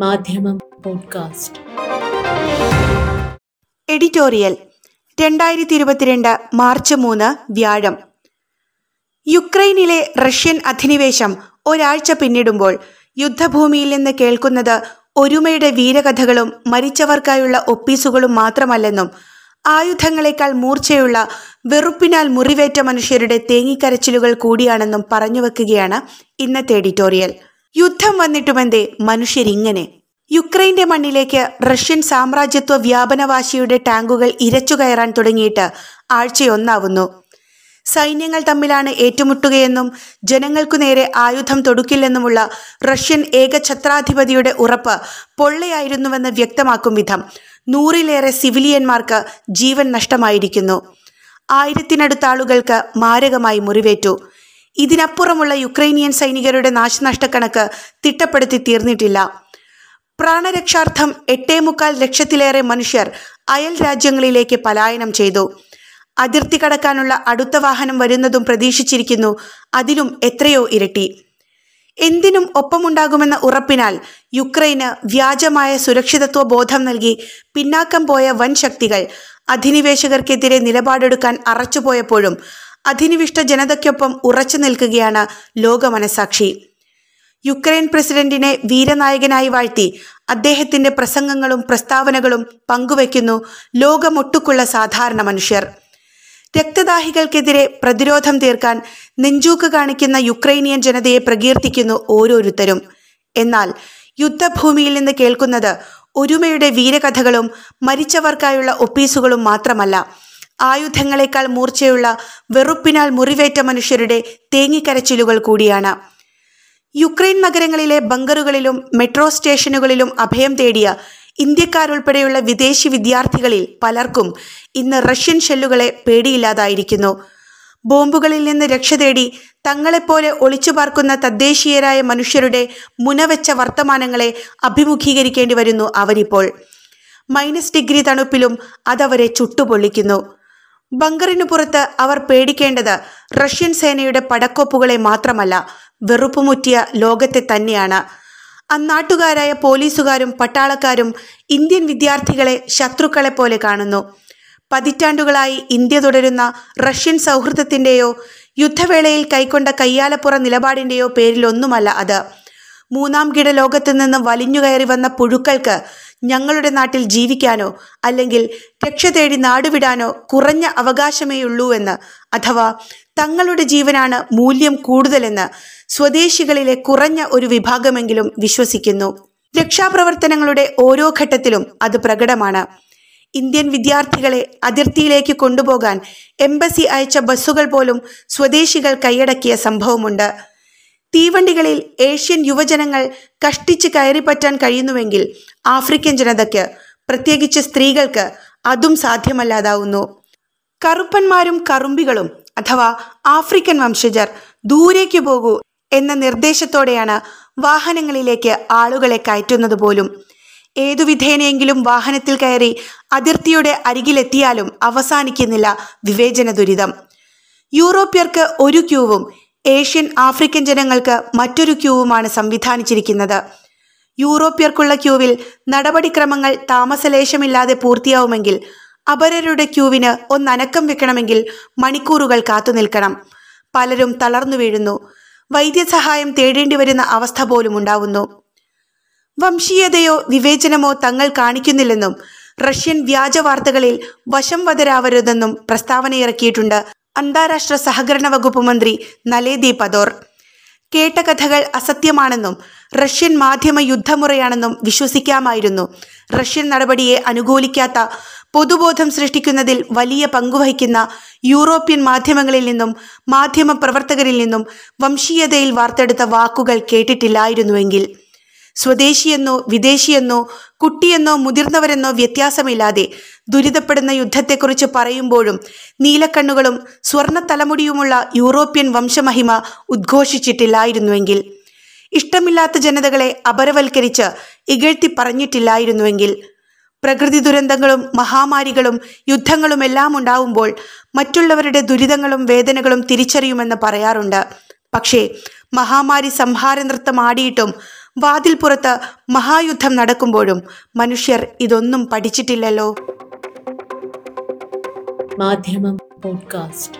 മാധ്യമം podcast. Editorial രണ്ടായിരത്തി ഇരുപത്തിരണ്ട് മാർച്ച് മൂന്ന് വ്യാഴം. യുക്രൈനിലെ റഷ്യൻ അധിനിവേശം ഒരാഴ്ച പിന്നിടുമ്പോൾ യുദ്ധഭൂമിയിൽ നിന്ന് കേൾക്കുന്നത് ഒരുമയുടെ വീരകഥകളും മരിച്ചവർക്കായുള്ള ഒപ്പീസുകളും മാത്രമല്ലെന്നും ആയുധങ്ങളെക്കാൾ മൂർച്ചയുള്ള വെറുപ്പിനാൽ മുറിവേറ്റ മനുഷ്യരുടെ തേങ്ങിക്കരച്ചിലുകൾ കൂടിയാണെന്നും പറഞ്ഞുവെക്കുകയാണ് ഇന്നത്തെ എഡിറ്റോറിയൽ. യുദ്ധം വന്നിട്ടുമെന്തേ മനുഷ്യരിങ്ങനെ? യുക്രൈന്റെ മണ്ണിലേക്ക് റഷ്യൻ സാമ്രാജ്യത്വ വ്യാപനവാശിയുടെ ടാങ്കുകൾ ഇരച്ചുകയറാൻ തുടങ്ങിയിട്ട് ആഴ്ചയൊന്നാവുന്നു. സൈന്യങ്ങൾ തമ്മിലാണ് ഏറ്റുമുട്ടുകയെന്നും ജനങ്ങൾക്കു നേരെ ആയുധം തൊടുക്കില്ലെന്നുമുള്ള റഷ്യൻ ഏകഛത്രാധിപതിയുടെ ഉറപ്പ് പൊള്ളയായിരുന്നുവെന്ന് വ്യക്തമാക്കും വിധം. നൂറിലേറെ സിവിലിയന്മാർക്ക് ജീവൻ നഷ്ടമായിരിക്കുന്നു. ആയിരത്തിനടുത്താളുകൾക്ക് മാരകമായി മുറിവേറ്റു. ഇതിനപ്പുറമുള്ള യുക്രൈനിയൻ സൈനികരുടെ നാശനഷ്ടക്കണക്ക് തിട്ടപ്പെടുത്തി തീർന്നിട്ടില്ല. പ്രാണരക്ഷാർത്ഥം എട്ടേ മുക്കാൽ ലക്ഷത്തിലേറെ മനുഷ്യർ അയൽ രാജ്യങ്ങളിലേക്ക് പലായനം ചെയ്തു. അതിർത്തി കടക്കാനുള്ള അടുത്ത വാഹനം വരുന്നതും പ്രതീക്ഷിച്ചിരിക്കുന്നു. അതിലും എത്രയോ ഇരട്ടി. എന്തിനും ഒപ്പമുണ്ടാകുമെന്ന ഉറപ്പിനാൽ യുക്രൈന് വ്യാജമായ സുരക്ഷിതത്വ ബോധം നൽകി പിന്നാക്കം പോയ വൻ ശക്തികൾ അധിനിവേശകർക്കെതിരെ നിലപാടെടുക്കാൻ അറച്ചുപോയപ്പോഴും അധിനിവിഷ്ട ജനതയ്ക്കൊപ്പം ഉറച്ചു നിൽക്കുകയാണ് ലോകമനസാക്ഷി. യുക്രൈൻ പ്രസിഡന്റിനെ വീരനായകനായി വാഴ്ത്തി അദ്ദേഹത്തിന്റെ പ്രസംഗങ്ങളും പ്രസ്താവനകളും പങ്കുവയ്ക്കുന്നു ലോകമൊട്ടുക്കുള്ള സാധാരണ മനുഷ്യർ. രക്തദാഹികൾക്കെതിരെ പ്രതിരോധം തീർക്കാൻ നെഞ്ചൂക്ക് കാണിക്കുന്ന യുക്രൈനിയൻ ജനതയെ പ്രകീർത്തിക്കുന്നു ഓരോരുത്തരും. എന്നാൽ യുദ്ധഭൂമിയിൽ നിന്ന് കേൾക്കുന്നത് ഒരുമയുടെ വീരകഥകളും മരിച്ചവർക്കായുള്ള ഒപ്പീസുകളും മാത്രമല്ല. ആയുധങ്ങളെക്കാൾ മൂർച്ചയുള്ള വെറുപ്പിനാൽ മുറിവേറ്റ മനുഷ്യരുടെ തേങ്ങിക്കരച്ചിലുകൾ കൂടിയാണ്. യുക്രൈൻ നഗരങ്ങളിലെ ബങ്കറുകളിലും മെട്രോ സ്റ്റേഷനുകളിലും അഭയം തേടിയ ഇന്ത്യക്കാരുൾപ്പെടെയുള്ള വിദേശി വിദ്യാർത്ഥികളിൽ പലർക്കും ഇന്ന് റഷ്യൻ ഷെല്ലുകളെ പേടിയില്ലാതായിരിക്കുന്നു. ബോംബുകളിൽ നിന്ന് രക്ഷ തേടി തങ്ങളെപ്പോലെ ഒളിച്ചു പാർക്കുന്ന തദ്ദേശീയരായ മനുഷ്യരുടെ മുനവെച്ച വർത്തമാനങ്ങളെ അഭിമുഖീകരിക്കേണ്ടി വരുന്നു അവരിപ്പോൾ. Minus degree തണുപ്പിലും അതവരെ ചുട്ടുപൊള്ളിക്കുന്നു. ബങ്കറിനു പുറത്ത് അവർ പേടിക്കേണ്ടത് റഷ്യൻ സേനയുടെ പടക്കോപ്പുകളെ മാത്രമല്ല വെറുപ്പുമുറ്റിയ ലോകത്തെ തന്നെയാണ്. അന്നാട്ടുകാരായ പോലീസുകാരും പട്ടാളക്കാരും ഇന്ത്യൻ വിദ്യാർത്ഥികളെ ശത്രുക്കളെ പോലെ കാണുന്നു. പതിറ്റാണ്ടുകളായി ഇന്ത്യ തുടരുന്ന റഷ്യൻ സൗഹൃദത്തിന്റെയോ യുദ്ധവേളയിൽ കൈക്കൊണ്ട കയ്യാലപ്പുറ നിലപാടിന്റെയോ പേരിലൊന്നുമല്ല അത്. മൂന്നാം കിട ലോകത്തു നിന്ന് വലിഞ്ഞുകയറി വന്ന പുഴുക്കൾക്ക് ഞങ്ങളുടെ നാട്ടിൽ ജീവിക്കാനോ അല്ലെങ്കിൽ രക്ഷ തേടി നാടുവിടാനോ കുറഞ്ഞ അവകാശമേയുള്ളൂ എന്ന് അഥവാ തങ്ങളുടെ ജീവനാണ് മൂല്യം കൂടുതലെന്ന് സ്വദേശികളിലെ കുറഞ്ഞ ഒരു വിഭാഗമെങ്കിലും വിശ്വസിക്കുന്നു. രക്ഷാപ്രവർത്തനങ്ങളുടെ ഓരോ ഘട്ടത്തിലും അത് പ്രകടമാണ്. ഇന്ത്യൻ വിദ്യാർത്ഥികളെ അതിർത്തിയിലേക്ക് കൊണ്ടുപോകാൻ എംബസി അയച്ച ബസ്സുകൾ പോലും സ്വദേശികൾ കൈയടക്കിയ സംഭവമുണ്ട്. തീവണ്ടികളിൽ ഏഷ്യൻ യുവജനങ്ങൾ കഷ്ടിച്ച് കയറിപ്പറ്റാൻ കഴിയുന്നുവെങ്കിൽ ആഫ്രിക്കൻ ജനതയ്ക്ക് പ്രത്യേകിച്ച് സ്ത്രീകൾക്ക് അതും സാധ്യമല്ലാതാവുന്നു. കറുപ്പന്മാരും കറുമ്പികളും അഥവാ ആഫ്രിക്കൻ വംശജർ ദൂരേക്ക് പോകൂ എന്ന നിർദ്ദേശത്തോടെയാണ് വാഹനങ്ങളിലേക്ക് ആളുകളെ കയറ്റുന്നത് പോലും. ഏതു വിധേനയെങ്കിലും വാഹനത്തിൽ കയറി അതിർത്തിയുടെ അരികിലെത്തിയാലും അവസാനിക്കുന്നില്ല വിവേചന ദുരിതം. യൂറോപ്യർക്ക് ഒരു ക്യൂവും ഏഷ്യൻ ആഫ്രിക്കൻ ജനങ്ങൾക്ക് മറ്റൊരു ക്യൂവുമാണ് സംവിധാനിച്ചിരിക്കുന്നത്. യൂറോപ്യർക്കുള്ള ക്യൂവിൽ നടപടിക്രമങ്ങൾ താമസലേശമില്ലാതെ പൂർത്തിയാവുമെങ്കിൽ അപരരുടെ ക്യൂവിന് ഒന്നനക്കം വെക്കണമെങ്കിൽ മണിക്കൂറുകൾ കാത്തു നിൽക്കണം. പലരും തളർന്നു വീഴുന്നു. വൈദ്യസഹായം തേടേണ്ടി വരുന്ന അവസ്ഥ പോലും ഉണ്ടാവുന്നു. വംശീയതയോ വിവേചനമോ തങ്ങൾ കാണിക്കുന്നില്ലെന്നും റഷ്യൻ വ്യാജ വാർത്തകളിൽ വശം വതരാവരുതെന്നും പ്രസ്താവന ഇറക്കിയിട്ടുണ്ട് അന്താരാഷ്ട്ര സഹകരണ വകുപ്പ് മന്ത്രി നലേദി പദോർ. കേട്ട കഥകൾ അസത്യമാണെന്നും റഷ്യൻ മാധ്യമ യുദ്ധമുറയാണെന്നും വിശ്വസിക്കാമായിരുന്നു. റഷ്യൻ നടപടിയെ അനുകൂലിക്കാത്ത പൊതുബോധം സൃഷ്ടിക്കുന്നതിൽ വലിയ പങ്കുവഹിക്കുന്ന യൂറോപ്യൻ മാധ്യമങ്ങളിൽ നിന്നും മാധ്യമ പ്രവർത്തകരിൽ നിന്നും വംശീയതയിൽ വാർത്തെടുത്ത വാക്കുകൾ കേട്ടിട്ടില്ലായിരുന്നുവെങ്കിൽ. സ്വദേശിയെന്നോ വിദേശിയെന്നോ കുട്ടിയെന്നോ മുതിർന്നവരെന്നോ വ്യത്യാസമില്ലാതെ ദുരിതപ്പെടുന്ന യുദ്ധത്തെക്കുറിച്ച് പറയുമ്പോഴും നീലക്കണ്ണുകളും സ്വർണ തലമുടിയുമുള്ള യൂറോപ്യൻ വംശമഹിമ ഉദ്ഘോഷിച്ചിട്ടില്ലായിരുന്നുവെങ്കിൽ ഇഷ്ടമില്ലാത്ത ജനതകളെ അപരവൽക്കരിച്ച് ഇകഴ്ത്തി പറഞ്ഞിട്ടില്ലായിരുന്നുവെങ്കിൽ പ്രകൃതി ദുരന്തങ്ങളും മഹാമാരികളും യുദ്ധങ്ങളും എല്ലാം ഉണ്ടാവുമ്പോൾ മറ്റുള്ളവരുടെ ദുരിതങ്ങളും വേദനകളും തിരിച്ചറിയുമെന്ന് പറയാറുണ്ട്. പക്ഷേ മഹാമാരി സംഹാര നൃത്തം ആടിയിട്ടും വാതിൽപ്പുറത്ത് മഹായുദ്ധം നടക്കുമ്പോഴും മനുഷ്യർ ഇതൊന്നും പഠിച്ചിട്ടില്ലല്ലോ. മാധ്യമം പോഡ്കാസ്റ്റ്.